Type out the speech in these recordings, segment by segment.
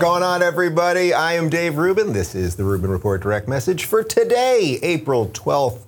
Going on, everybody? I am Dave Rubin. This is the Rubin Report Direct Message for today, April 12th,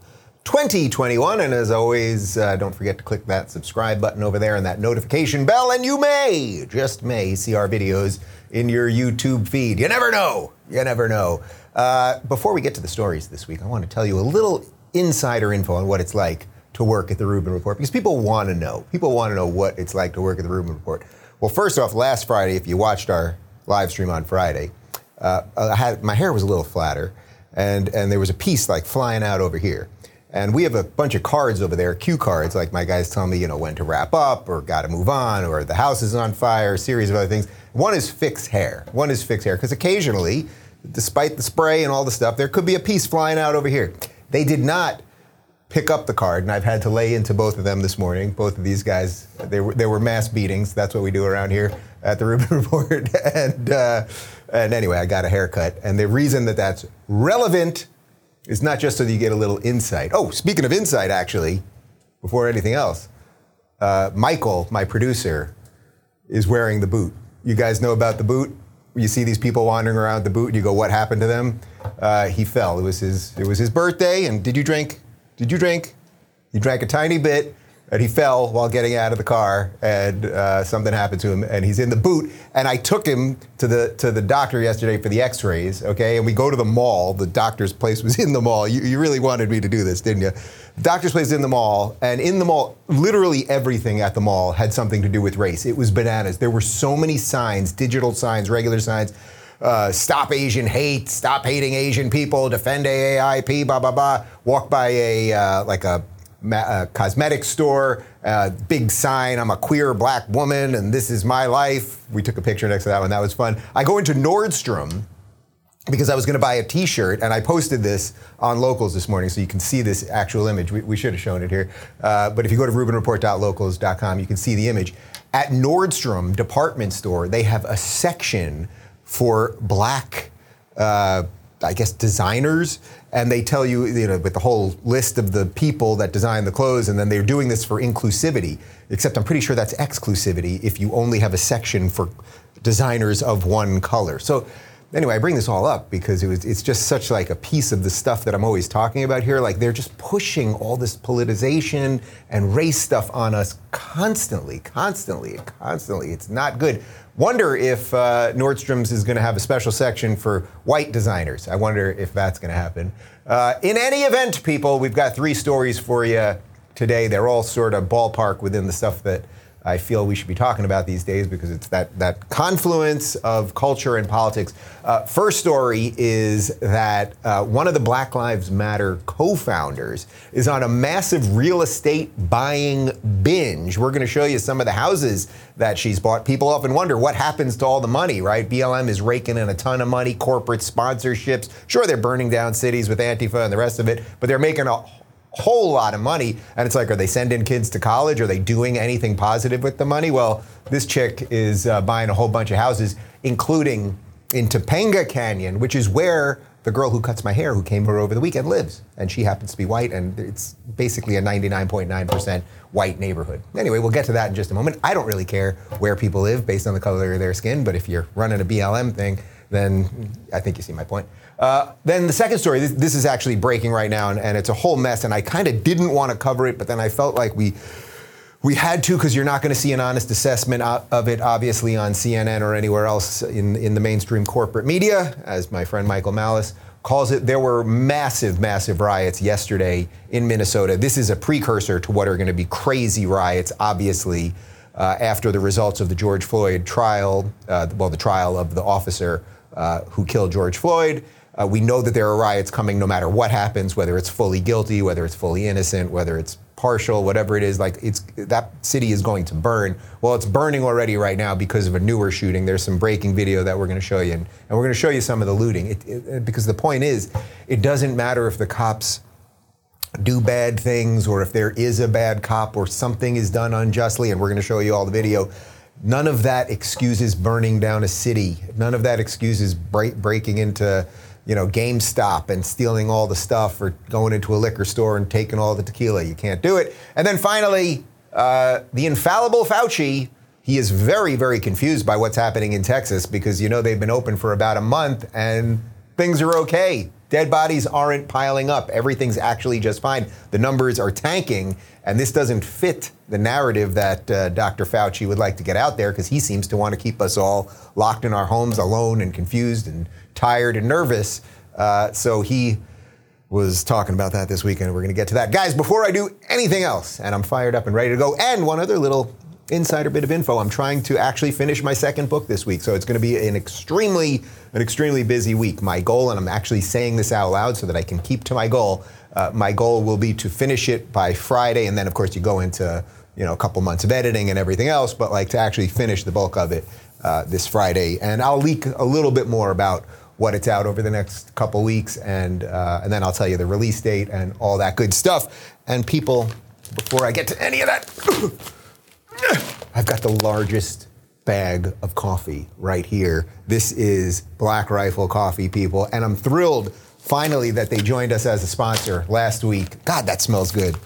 2021. And as always, uh, don't forget to click that subscribe button over there and that notification bell, and you may, just may, see our videos in your YouTube feed. You never know. You never know. Uh, before we get to the stories this week, I want to tell you a little insider info on what it's like to work at the Rubin Report because people want to know. People want to know what it's like to work at the Rubin Report. Well, first off, last Friday, if you watched our live stream on Friday, uh, I had my hair was a little flatter, and and there was a piece like flying out over here. And we have a bunch of cards over there, cue cards, like my guys tell me, you know, when to wrap up or got to move on or the house is on fire, a series of other things. One is fix hair. One is fix hair because occasionally, despite the spray and all the stuff, there could be a piece flying out over here. They did not pick up the card, and I've had to lay into both of them this morning. Both of these guys, there were, there were mass beatings. That's what we do around here at the Rubin Report. and, uh, and anyway, I got a haircut. And the reason that that's relevant is not just so that you get a little insight. Oh, speaking of insight, actually, before anything else, uh, Michael, my producer, is wearing the boot. You guys know about the boot? You see these people wandering around the boot, and you go, "What happened to them?" Uh, he fell. It was his. It was his birthday. And did you drink? Did you drink? You drank a tiny bit and he fell while getting out of the car, and uh, something happened to him, and he's in the boot. And I took him to the to the doctor yesterday for the X-rays. Okay, and we go to the mall. The doctor's place was in the mall. You, you really wanted me to do this, didn't you? The doctor's place in the mall, and in the mall, literally everything at the mall had something to do with race. It was bananas. There were so many signs, digital signs, regular signs. Uh, stop Asian hate, stop hating Asian people, defend AAIP, blah blah blah. Walk by a uh, like a a cosmetic store, uh, big sign, I'm a queer black woman and this is my life. We took a picture next to that one, that was fun. I go into Nordstrom because I was going to buy a T-shirt, and I posted this on Locals this morning, so you can see this actual image. We, we should have shown it here, uh, but if you go to RubinReport.locals.com, you can see the image. At Nordstrom department store, they have a section for black. Uh, I guess designers, and they tell you, you know, with the whole list of the people that design the clothes, and then they're doing this for inclusivity. Except I'm pretty sure that's exclusivity if you only have a section for designers of one color. So anyway, I bring this all up because it was, it's just such like a piece of the stuff that I'm always talking about here. Like they're just pushing all this politicization and race stuff on us constantly, constantly, constantly. It's not good. Wonder if uh, Nordstrom's is going to have a special section for white designers. I wonder if that's going to happen. Uh, in any event, people, we've got three stories for you today. They're all sort of ballpark within the stuff that I feel we should be talking about these days because it's that, that confluence of culture and politics. Uh, first story is that uh, one of the Black Lives Matter co founders is on a massive real estate buying binge. We're going to show you some of the houses that she's bought. People often wonder what happens to all the money, right? BLM is raking in a ton of money, corporate sponsorships. Sure, they're burning down cities with Antifa and the rest of it, but they're making a whole lot of money. And it's like, are they sending kids to college? Are they doing anything positive with the money? Well, this chick is uh, buying a whole bunch of houses, including in Topanga Canyon, which is where the girl who cuts my hair, who came here over the weekend, lives. And she happens to be white, and it's basically a 99.9% white neighborhood. Anyway, we'll get to that in just a moment. I don't really care where people live based on the color of their skin, but if you're running a BLM thing, then I think you see my point. Uh, then the second story, this, this, is actually breaking right now, and, and it's a whole mess. And I kind of didn't want to cover it, but then I felt like we we had to because you're not going to see an honest assessment of it, obviously, on CNN or anywhere else in in the mainstream corporate media, as my friend Michael Malice calls it. There were massive, massive riots yesterday in Minnesota. This is a precursor to what are going to be crazy riots, obviously. Uh, after the results of the George Floyd trial, uh, well, the trial of the officer uh, who killed George Floyd, uh, we know that there are riots coming no matter what happens, whether it's fully guilty, whether it's fully innocent, whether it's partial, whatever it is. Like it's that city is going to burn. Well, it's burning already right now because of a newer shooting. There's some breaking video that we're going to show you, and, and we're going to show you some of the looting. It, it, because the point is, it doesn't matter if the cops do bad things or if there is a bad cop or something is done unjustly, and we're going to show you all the video. None of that excuses burning down a city. None of that excuses break, breaking into you know, GameStop and stealing all the stuff or going into a liquor store and taking all the tequila. You can't do it. And then finally, uh, the infallible Fauci, he he is very, very confused by what's happening in Texas because you know they've been open for about a month and things are okay. Dead bodies aren't piling up. Everything's actually just fine. The numbers are tanking, and this doesn't fit the narrative that uh, Dr. Fauci would like to get out there because he seems to want to keep us all locked in our homes alone and confused and tired and nervous. Uh, so he was talking about that this weekend. We're going to get to that. Guys, before I do anything else, and I'm fired up and ready to go, and one other little insider bit of info. I'm trying to actually finish my second book this week, so it's going to be an extremely, an extremely busy week. My goal, and I'm actually saying this out loud so that I can keep to my goal. Uh, my goal will be to finish it by Friday, and then of course you go into you know a couple months of editing and everything else, but like to actually finish the bulk of it uh, this Friday, and I'll leak a little bit more about what it's out over the next couple weeks, and uh, and then I'll tell you the release date and all that good stuff. And people, before I get to any of that. I've got the largest bag of coffee right here. This is Black Rifle Coffee, people, and I'm thrilled finally that they joined us as a sponsor last week. God, that smells good.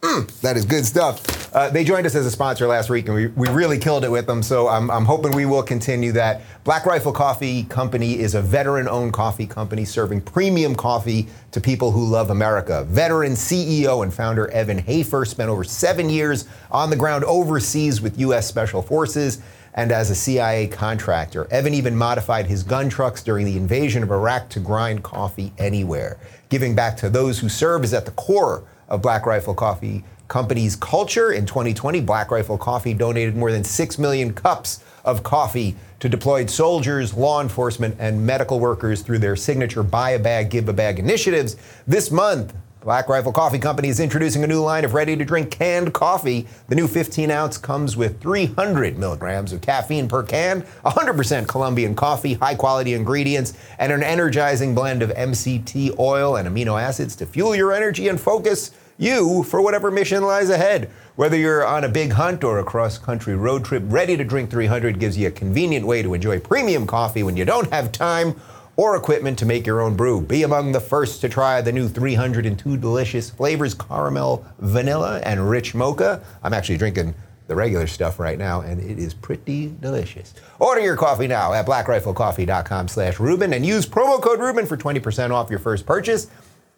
Mm, that is good stuff. Uh, they joined us as a sponsor last week, and we, we really killed it with them. So I'm, I'm hoping we will continue that. Black Rifle Coffee Company is a veteran owned coffee company serving premium coffee to people who love America. Veteran CEO and founder Evan Hafer spent over seven years on the ground overseas with U.S. Special Forces and as a CIA contractor. Evan even modified his gun trucks during the invasion of Iraq to grind coffee anywhere. Giving back to those who serve is at the core of Black Rifle Coffee Company's culture. In 2020, Black Rifle Coffee donated more than 6 million cups of coffee to deployed soldiers, law enforcement, and medical workers through their signature Buy a Bag, Give a Bag initiatives. This month, Black Rifle Coffee Company is introducing a new line of ready to drink canned coffee. The new 15 ounce comes with 300 milligrams of caffeine per can, 100% Colombian coffee, high quality ingredients, and an energizing blend of MCT oil and amino acids to fuel your energy and focus you for whatever mission lies ahead. Whether you're on a big hunt or a cross country road trip, Ready to Drink 300 gives you a convenient way to enjoy premium coffee when you don't have time or equipment to make your own brew. Be among the first to try the new 302 delicious flavors caramel, vanilla, and rich mocha. I'm actually drinking the regular stuff right now, and it is pretty delicious. Order your coffee now at blackriflecoffee.com slash Rubin and use promo code Rubin for 20% off your first purchase.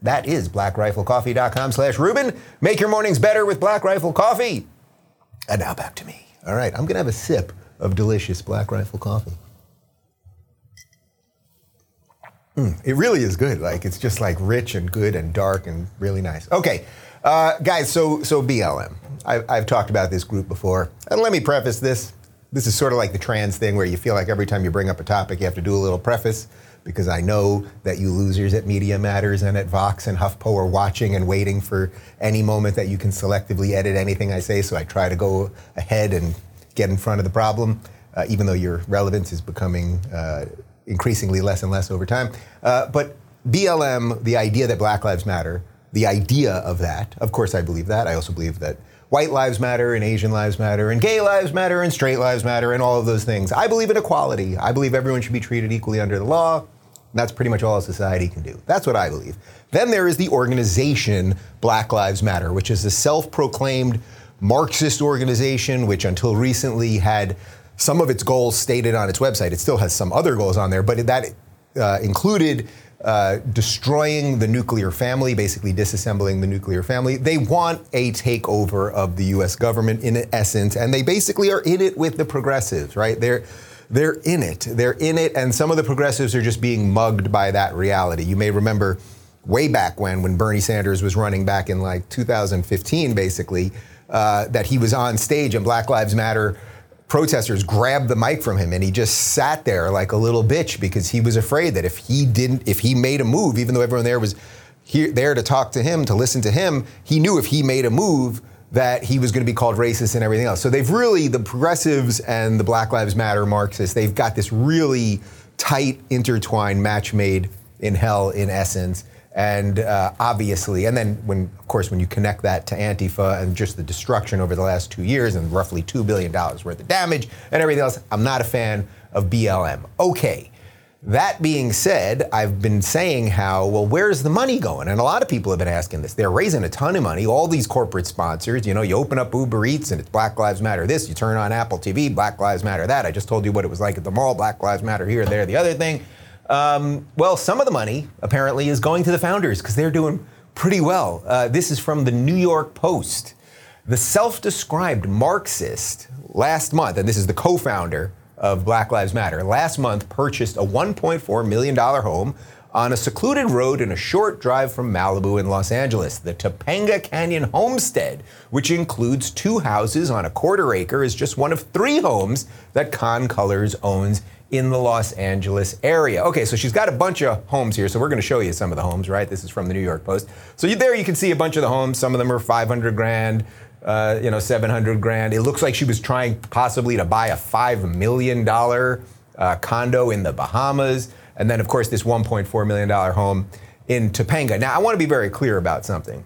That is blackriflecoffee.com slash Rubin. Make your mornings better with Black Rifle Coffee. And now back to me. All right, I'm going to have a sip of delicious Black Rifle Coffee. Mm, it really is good. Like it's just like rich and good and dark and really nice. Okay, uh, guys. So so BLM. I, I've talked about this group before, and let me preface this. This is sort of like the trans thing, where you feel like every time you bring up a topic, you have to do a little preface because I know that you losers at Media Matters and at Vox and HuffPo are watching and waiting for any moment that you can selectively edit anything I say. So I try to go ahead and get in front of the problem, uh, even though your relevance is becoming uh, increasingly less and less over time. Uh, but BLM, the idea that Black Lives Matter, the idea of that, of course, I believe that. I also believe that white lives matter and Asian lives matter and gay lives matter and straight lives matter and all of those things. I believe in equality. I believe everyone should be treated equally under the law. That's pretty much all a society can do. That's what I believe. Then there is the organization Black Lives Matter, which is a self proclaimed Marxist organization, which until recently had some of its goals stated on its website. It still has some other goals on there, but that uh, included uh, destroying the nuclear family, basically disassembling the nuclear family. They want a takeover of the US government in essence, and they basically are in it with the progressives, right? They're they're in it. They're in it, and some of the progressives are just being mugged by that reality. You may remember way back when, when Bernie Sanders was running back in like 2015, basically, uh, that he was on stage and Black Lives Matter protesters grabbed the mic from him and he just sat there like a little bitch because he was afraid that if he didn't, if he made a move, even though everyone there was here, there to talk to him, to listen to him, he knew if he made a move, that he was going to be called racist and everything else. So they've really, the progressives and the Black Lives Matter Marxists, they've got this really tight, intertwined match made in hell, in essence. And uh, obviously, and then when, of course, when you connect that to Antifa and just the destruction over the last two years and roughly $2 billion worth of damage and everything else, I'm not a fan of BLM. Okay. That being said, I've been saying how, well, where's the money going? And a lot of people have been asking this. They're raising a ton of money, all these corporate sponsors. You know, you open up Uber Eats and it's Black Lives Matter this, you turn on Apple TV, Black Lives Matter that. I just told you what it was like at the mall, Black Lives Matter here, there, the other thing. Um, well, some of the money apparently is going to the founders because they're doing pretty well. Uh, this is from the New York Post. The self described Marxist last month, and this is the co founder of Black Lives Matter, last month purchased a $1.4 million home on a secluded road in a short drive from Malibu in Los Angeles. The Topanga Canyon Homestead, which includes two houses on a quarter acre, is just one of three homes that Khan-Cullors owns in the Los Angeles area. Okay, so she's got a bunch of homes here, so we're going to show you some of the homes, right? This is from the New York Post. So you, there you can see a bunch of the homes. Some of them are 500 grand, uh, you know, 700 grand. It looks like she was trying possibly to buy a $5 million uh, condo in the Bahamas. And then, of course, this $1.4 million home in Topanga. Now, I want to be very clear about something.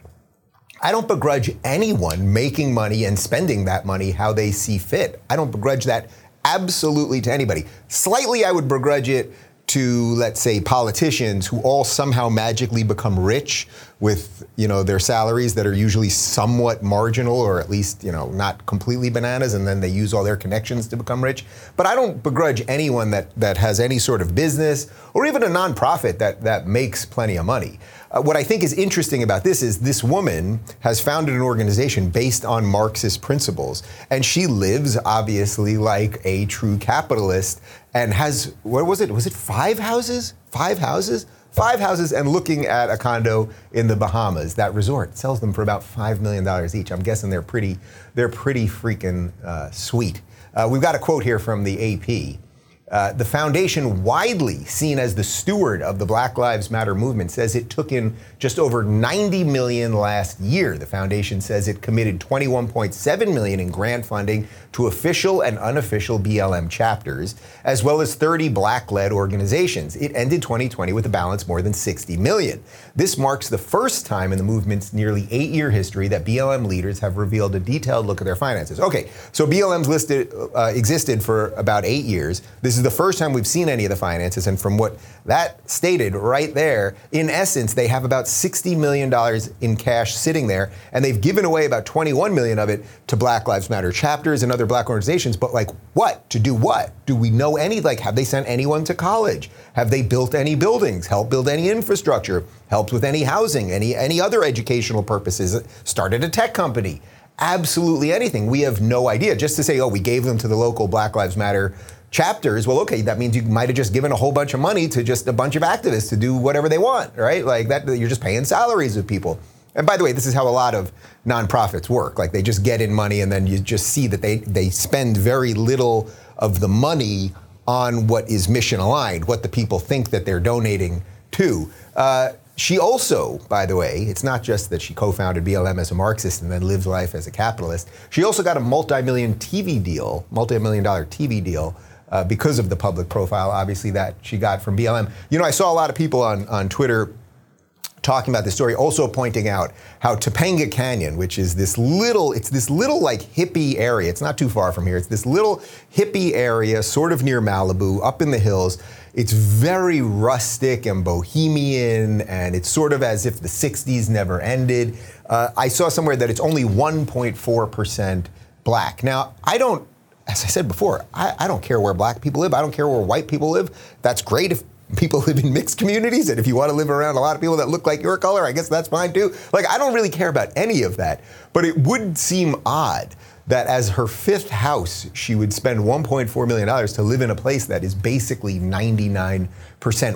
I don't begrudge anyone making money and spending that money how they see fit. I don't begrudge that absolutely to anybody. Slightly, I would begrudge it to let's say politicians who all somehow magically become rich with you know their salaries that are usually somewhat marginal or at least you know not completely bananas and then they use all their connections to become rich. But i don't begrudge anyone that that has any sort of business or even a nonprofit that that makes plenty of money uh, what I think is interesting about this is this woman has founded an organization based on Marxist principles, and she lives obviously like a true capitalist and has what was it? Was it five houses? Five houses? Five houses and looking at a condo in the Bahamas. That resort sells them for about five million dollars each. I'm guessing they're pretty, they're pretty freaking uh, sweet. Uh, we've got a quote here from the AP. Uh, the foundation, widely seen as the steward of the Black Lives Matter movement, says it took in just over 90 million last year. The foundation says it committed 21.7 million in grant funding to official and unofficial BLM chapters, as well as 30 black-led organizations. It ended 2020 with a balance more than 60 million. This marks the first time in the movement's nearly eight-year history that BLM leaders have revealed a detailed look at their finances. Okay, so BLM's listed uh, existed for about eight years. This is the first time we've seen any of the finances, and from what that stated right there, in essence, they have about $60 million in cash sitting there, and they've given away about 21 million of it to Black Lives Matter chapters and other black organizations. But like what? To do what? Do we know any? Like, have they sent anyone to college? Have they built any buildings? Helped build any infrastructure? Helped with any housing? Any any other educational purposes? Started a tech company? Absolutely anything. We have no idea. Just to say, oh, we gave them to the local Black Lives Matter chapters, well, okay, that means you might have just given a whole bunch of money to just a bunch of activists to do whatever they want, right? Like that, you're just paying salaries of people. And by the way, this is how a lot of nonprofits work. Like they just get in money and then you just see that they, they spend very little of the money on what is mission aligned, what the people think that they're donating to. Uh, she also, by the way, it's not just that she co founded BLM as a Marxist and then lives life as a capitalist. She also got a multi million TV deal, multi million dollar TV deal uh, because of the public profile, obviously, that she got from BLM. You know, I saw a lot of people on, on Twitter talking about this story, also pointing out how Topanga Canyon, which is this little, it's this little like hippie area. It's not too far from here. It's this little hippie area, sort of near Malibu, up in the hills. It's very rustic and bohemian, and it's sort of as if the 60s never ended. Uh, I saw somewhere that it's only 1.4% black. Now, I don't as I said before, I, I, don't care where black people live. I don't care where white people live. That's great if people live in mixed communities. And if you want to live around a lot of people that look like your color, I guess that's fine too. Like, I don't really care about any of that. But it would seem odd that as her fifth house, she would spend $1.4 million to live in a place that is basically 99%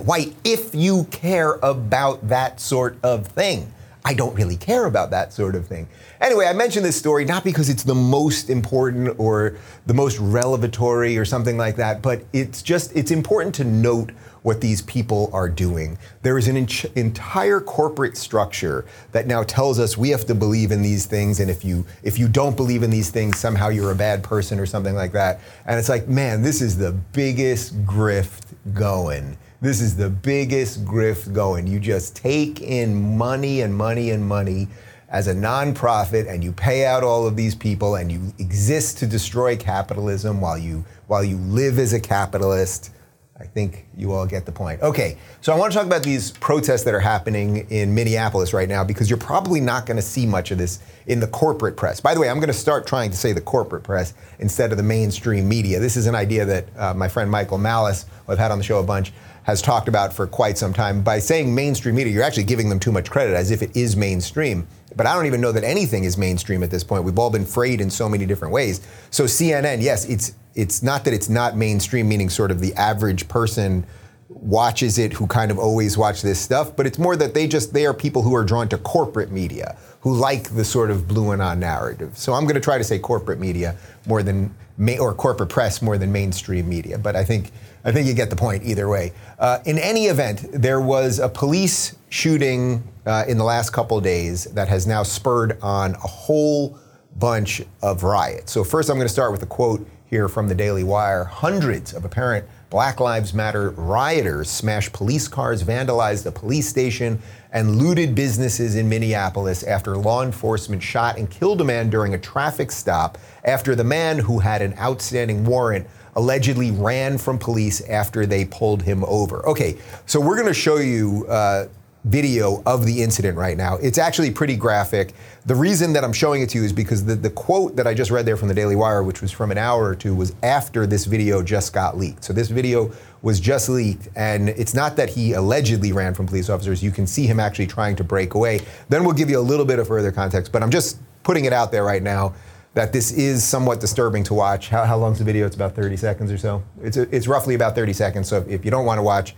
white if you care about that sort of thing. I don't really care about that sort of thing. Anyway, I mention this story not because it's the most important or the most revelatory or something like that, but it's just it's important to note what these people are doing. There is an in- entire corporate structure that now tells us we have to believe in these things, and if you if you don't believe in these things, somehow you're a bad person or something like that. And it's like, man, this is the biggest grift going. This is the biggest grift going. You just take in money and money and money as a nonprofit and you pay out all of these people and you exist to destroy capitalism while you while you live as a capitalist. I think you all get the point. Okay, so I want to talk about these protests that are happening in Minneapolis right now because you're probably not going to see much of this in the corporate press. By the way, I'm going to start trying to say the corporate press instead of the mainstream media. This is an idea that uh, my friend Michael Malice, who I've had on the show a bunch, has talked about for quite some time. By saying mainstream media, you're actually giving them too much credit as if it is mainstream. But I don't even know that anything is mainstream at this point. We've all been frayed in so many different ways. So CNN, yes, it's it's not that it's not mainstream, meaning sort of the average person watches it who kind of always watch this stuff, but it's more that they just they are people who are drawn to corporate media who like the sort of blue and on narrative. So I'm going to try to say corporate media more than or corporate press more than mainstream media, but I think I think you get the point either way. Uh, in any event, there was a police shooting uh, in the last couple days that has now spurred on a whole bunch of riots. So first, I'm going to start with a quote here from the Daily Wire. Hundreds of apparent Black Lives Matter rioters smashed police cars, vandalized a police station, and looted businesses in Minneapolis after law enforcement shot and killed a man during a traffic stop after the man who had an outstanding warrant allegedly ran from police after they pulled him over. Okay, so we're going to show you. Uh, video of the incident right now. It's actually pretty graphic. The reason that I'm showing it to you is because the, the quote that I just read there from the Daily Wire, which was from an hour or two, was after this video just got leaked. So this video was just leaked, and it's not that he allegedly ran from police officers. You can see him actually trying to break away. Then we'll give you a little bit of further context, but I'm just putting it out there right now that this is somewhat disturbing to watch. How, how long's the video? It's about 30 seconds or so. It's, a, it's roughly about 30 seconds. So if, if, you don't want to watch,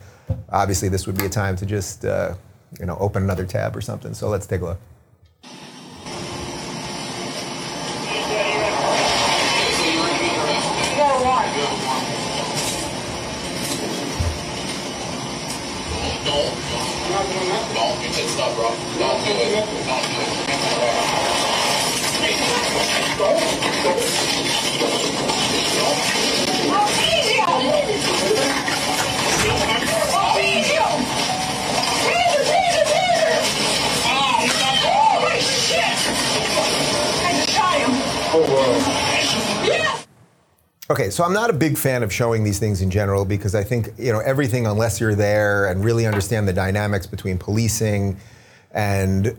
obviously this would be a time to just uh, you know, open another tab or something. So let's take a look. Don't, do it. Don't do it. Okay, so I'm not a big fan of showing these things in general because I think you know everything unless you're there and really understand the dynamics between policing and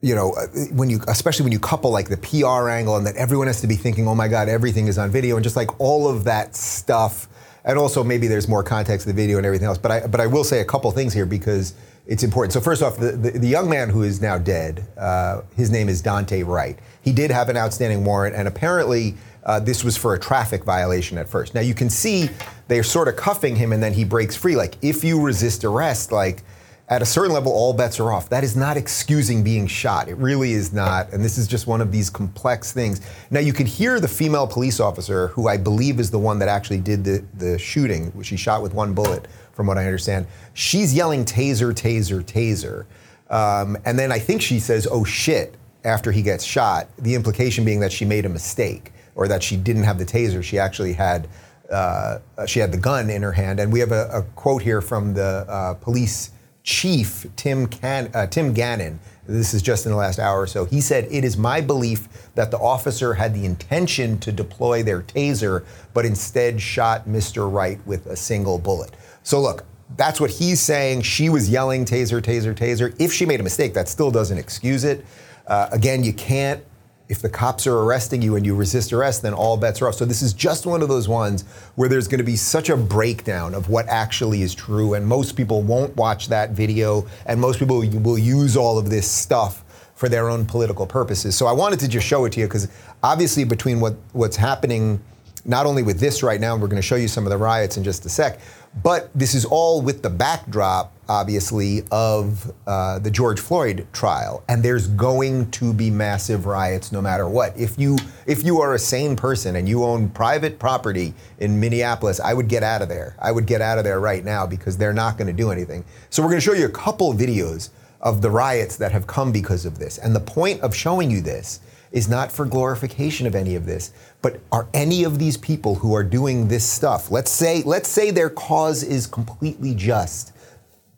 you know when you especially when you couple like the PR angle and that everyone has to be thinking oh my god everything is on video and just like all of that stuff and also maybe there's more context to the video and everything else but I but I will say a couple things here because it's important. So first off, the, the, the young man who is now dead, uh, his name is Daunte Wright. He did have an outstanding warrant, and apparently uh, this was for a traffic violation at first. Now you can see they're sort of cuffing him, and then he breaks free. Like if you resist arrest, like at a certain level, all bets are off. That is not excusing being shot. It really is not. And this is just one of these complex things. Now, you can hear the female police officer, who I believe is the one that actually did the, the shooting, which she shot with one bullet, from what I understand. She's yelling taser, taser, taser. Um, and then I think she says, oh shit, after he gets shot. The implication being that she made a mistake or that she didn't have the taser. She actually had. Uh, she had the gun in her hand, and we have a, a quote here from the uh, police chief, Tim, Can- uh, Tim Gannon. This is just in the last hour or so. He said, It is my belief that the officer had the intention to deploy their taser, but instead shot Mr. Wright with a single bullet. So look, that's what he's saying. She was yelling taser, taser, taser. If she made a mistake, that still doesn't excuse it. Uh, again, you can't. If the cops are arresting you and you resist arrest, then all bets are off. So this is just one of those ones where there's going to be such a breakdown of what actually is true, and most people won't watch that video, and most people will use all of this stuff for their own political purposes. So I wanted to just show it to you because obviously between what what's happening not only with this right now, and we're going to show you some of the riots in just a sec, but this is all with the backdrop, obviously, of uh, the George Floyd trial, and there's going to be massive riots no matter what. If you if you are a sane person and you own private property in Minneapolis, I would get out of there. I would get out of there right now because they're not going to do anything. So we're going to show you a couple videos of the riots that have come because of this, and the point of showing you this is not for glorification of any of this, but are any of these people who are doing this stuff, let's say, let's say their cause is completely just,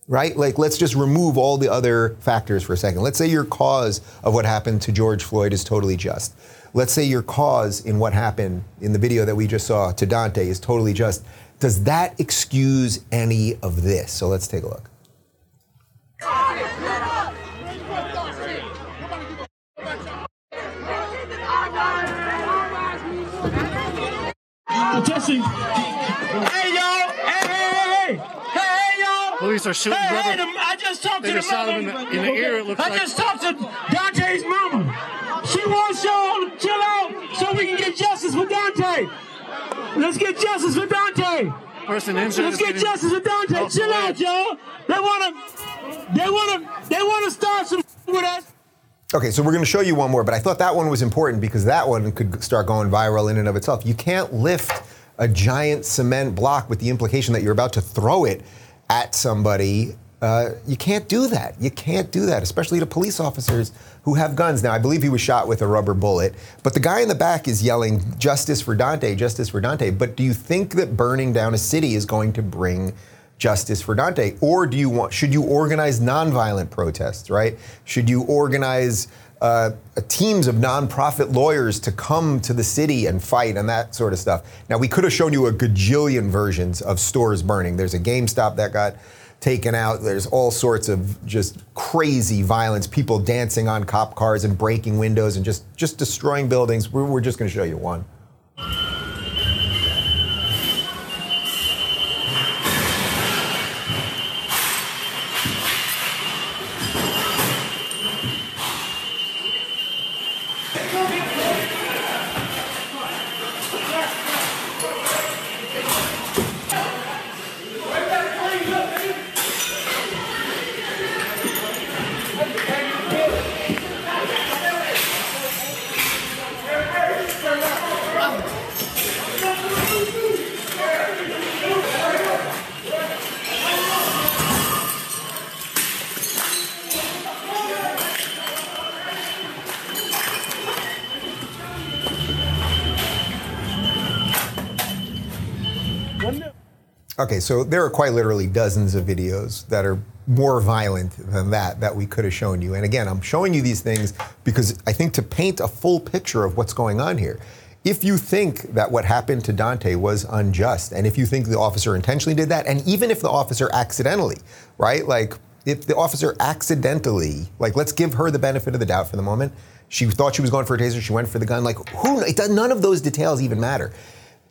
right? Like, let's just remove all the other factors for a second. Let's say your cause of what happened to George Floyd is totally just. Let's say your cause in what happened in the video that we just saw to Daunte is totally just. Does that excuse any of this? So let's take a look. Attention. Hey, y'all. Hey, hey, hey, hey. Hey, y'all. Police are shooting Hey, rubber. hey, the- I just talked They to the just shot mama. him in the- in the ear, it looks I like. just talked to Daunte's mama. She wants y'all to chill out so we can get justice for Daunte. Let's get justice for Daunte. Person injured. Let's get getting justice for Daunte. off the Chill out, y'all. They wanna, they wanna, they wanna start some with us. Okay, so we're going to show you one more, but I thought that one was important because that one could start going viral in and of itself. You can't lift a giant cement block with the implication that you're about to throw it at somebody. Uh, you can't do that. You can't do that, especially to police officers who have guns. Now, I believe he was shot with a rubber bullet, but the guy in the back is yelling, Justice for Daunte, justice for Daunte. But do you think that burning down a city is going to bring justice for Daunte? Or do you want, should you organize nonviolent protests, right? Should you organize uh, teams of nonprofit lawyers to come to the city and fight and that sort of stuff? Now, we could have shown you a gajillion versions of stores burning. There's a GameStop that got taken out. There's all sorts of just crazy violence, people dancing on cop cars and breaking windows and just, just destroying buildings. We're, we're just going to show you one. Vamos, Okay, so there are quite literally dozens of videos that are more violent than that that we could have shown you. And again, I'm showing you these things because I think to paint a full picture of what's going on here. If you think that what happened to Daunte was unjust, and if you think the officer intentionally did that, and even if the officer accidentally, right? Like if the officer accidentally, like let's give her the benefit of the doubt for the moment. She thought she was going for a taser, she went for the gun. Like who? It none of those details even matter.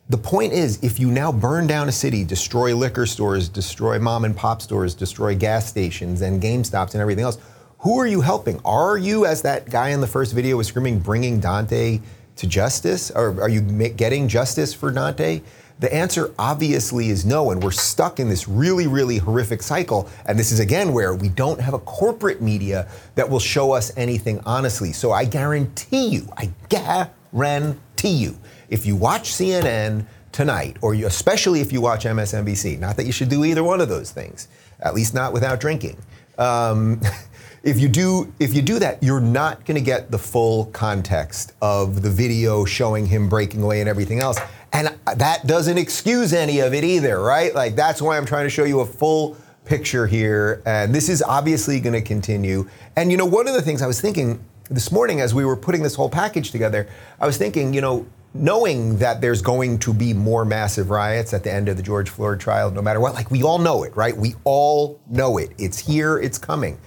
The point is, if you now burn down a city, destroy liquor stores, destroy mom and pop stores, destroy gas stations and Game Stops and everything else, who are you helping? Are you, as that guy in the first video was screaming, bringing Daunte to justice? Or are you getting justice for Daunte? The answer obviously is no, and we're stuck in this really, really horrific cycle. And this is again where we don't have a corporate media that will show us anything honestly. So I guarantee you, I guarantee you, if you watch CNN tonight, or you, especially if you watch MSNBC, not that you should do either one of those things, at least not without drinking. Um, if you do, if you do that, you're not going to get the full context of the video showing him breaking away and everything else, and that doesn't excuse any of it either, right? Like that's why I'm trying to show you a full picture here, and this is obviously going to continue. And you know, one of the things I was thinking this morning as we were putting this whole package together, I was thinking, you know, knowing that there's going to be more massive riots at the end of the George Floyd trial, no matter what, like we all know it, right? We all know it. It's here, it's coming.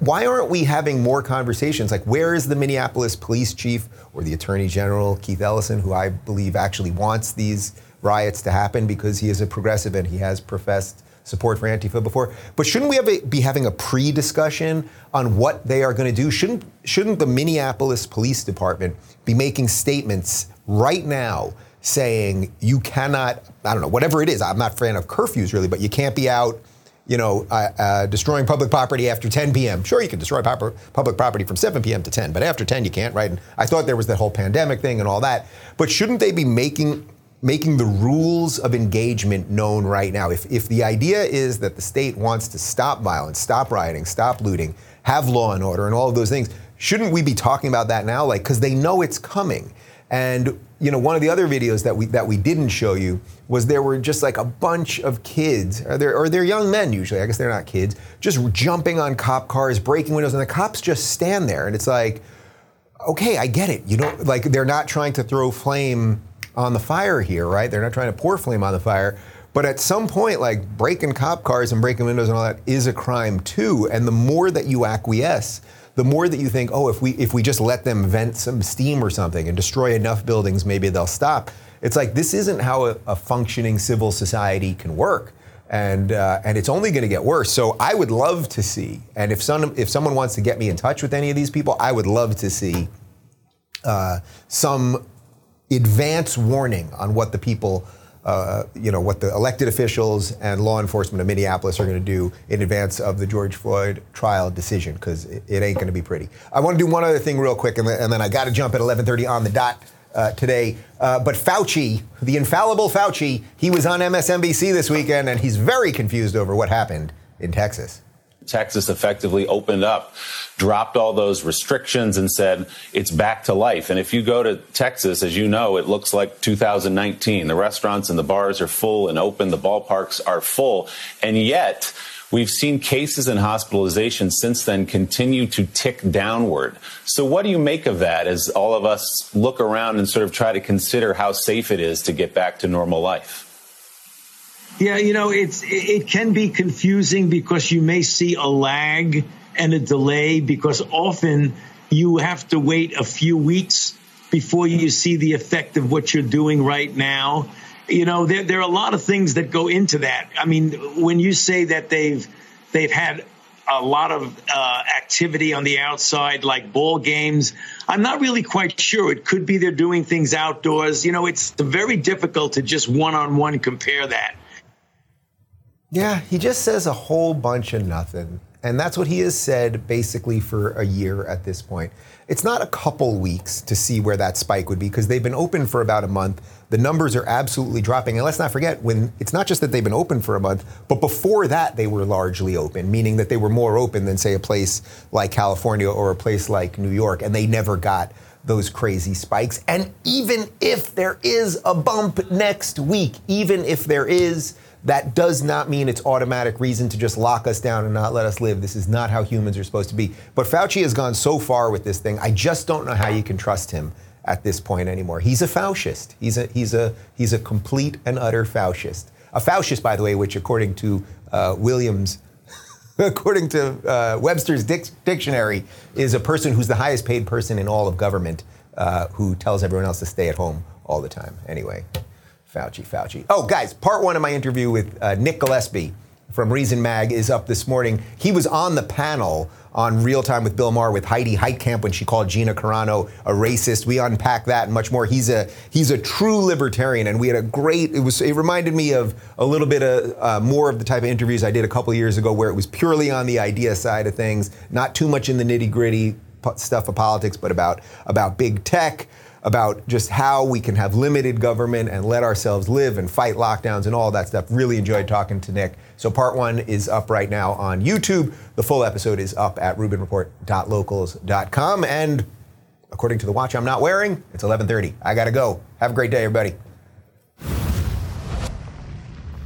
Why aren't we having more conversations? Like, where is the Minneapolis police chief or the attorney general, Keith Ellison, who I believe actually wants these riots to happen because he is a progressive and he has professed support for Antifa before. But shouldn't we a, be having a pre-discussion on what they are going to do? Shouldn't shouldn't the Minneapolis Police Department be making statements right now saying you cannot? I don't know, whatever it is. I'm not a fan of curfews really, but you can't be out. You know, uh, uh, destroying public property after 10 p.m. Sure, you can destroy pop- public property from 7 p.m. to 10, but after 10 you can't, right? And I thought there was that whole pandemic thing and all that. But shouldn't they be making making the rules of engagement known right now. If, if the idea is that the state wants to stop violence, stop rioting, stop looting, have law and order, and all of those things, shouldn't we be talking about that now? Like, because they know it's coming. And you know, one of the other videos that we that we didn't show you was there were just like a bunch of kids, or they're, or they're young men usually. I guess they're not kids, just jumping on cop cars, breaking windows, and the cops just stand there, and it's like, okay, I get it. You don't like they're not trying to throw flame on the fire here, right? They're not trying to pour flame on the fire, But at some point, like breaking cop cars and breaking windows and all that is a crime too. And the more that you acquiesce, the more that you think, oh, if we if we just let them vent some steam or something and destroy enough buildings, maybe they'll stop. It's like this isn't how a, a functioning civil society can work, and uh, and it's only going to get worse. So I would love to see, and if some if someone wants to get me in touch with any of these people, I would love to see uh, some advance warning on what the people uh, you know, what the elected officials and law enforcement of Minneapolis are going to do in advance of the George Floyd trial decision, because it, it, ain't going to be pretty. I want to do one other thing real quick, and, then, and then I got to jump at 11:30 on the dot uh, today. Uh, but Fauci, the infallible Fauci, he was on MSNBC this weekend, and he's very confused over what happened in Texas. Texas effectively opened up, dropped all those restrictions, and said it's back to life. And if you go to Texas, as you know, it looks like 2019. The restaurants and the bars are full and open, the ballparks are full. And yet, We've seen cases and hospitalizations since then continue to tick downward. So, what do you make of that as all of us look around and sort of try to consider how safe it is to get back to normal life? Yeah, you know, it's it can be confusing because you may see a lag and a delay because often you have to wait a few weeks before you see the effect of what you're doing right now. You know, there, there are a lot of things that go into that. I mean, when you say that they've they've had a lot of uh, activity on the outside, like ball games. I'm not really quite sure. It could be they're doing things outdoors. You know, it's very difficult to just one on one compare that. Yeah, he just says a whole bunch of nothing. And that's what he has said basically for a year at this point. It's not a couple weeks to see where that spike would be because they've been open for about a month. The numbers are absolutely dropping. And let's not forget, when it's not just that they've been open for a month, but before that they were largely open, meaning that they were more open than, say, a place like California or a place like New York, and they never got those crazy spikes. And even if there is a bump next week, even if there is, that does not mean it's automatic reason to just lock us down and not let us live. This is not how humans are supposed to be. But Fauci has gone so far with this thing. I just don't know how you can trust him at this point anymore. He's a Faucist. He's a he's a he's a complete and utter Faucist. A Faucist, by the way, which according to uh, Williams. according to uh, Webster's dic- dictionary, is a person who's the highest paid person in all of government uh, who tells everyone else to stay at home all the time. Anyway, Fauci, Fauci. Oh, guys, part one of my interview with uh, Nick Gillespie from Reason Mag is up this morning. He was on the panel on Real Time with Bill Maher with Heidi Heitkamp when she called Gina Carano a racist. We unpack that and much more. He's a he's a true libertarian, and we had a great. It was it reminded me of a little bit of uh, more of the type of interviews I did a couple years ago, where it was purely on the idea side of things, not too much in the nitty gritty stuff of politics, but about about big tech about just how we can have limited government and let ourselves live and fight lockdowns and all that stuff. Really enjoyed talking to Nick. So part one is up right now on YouTube. The full episode is up at RubinReport.locals.com. And according to the watch I'm not wearing, it's 11:30. I gotta go. Have a great day, everybody.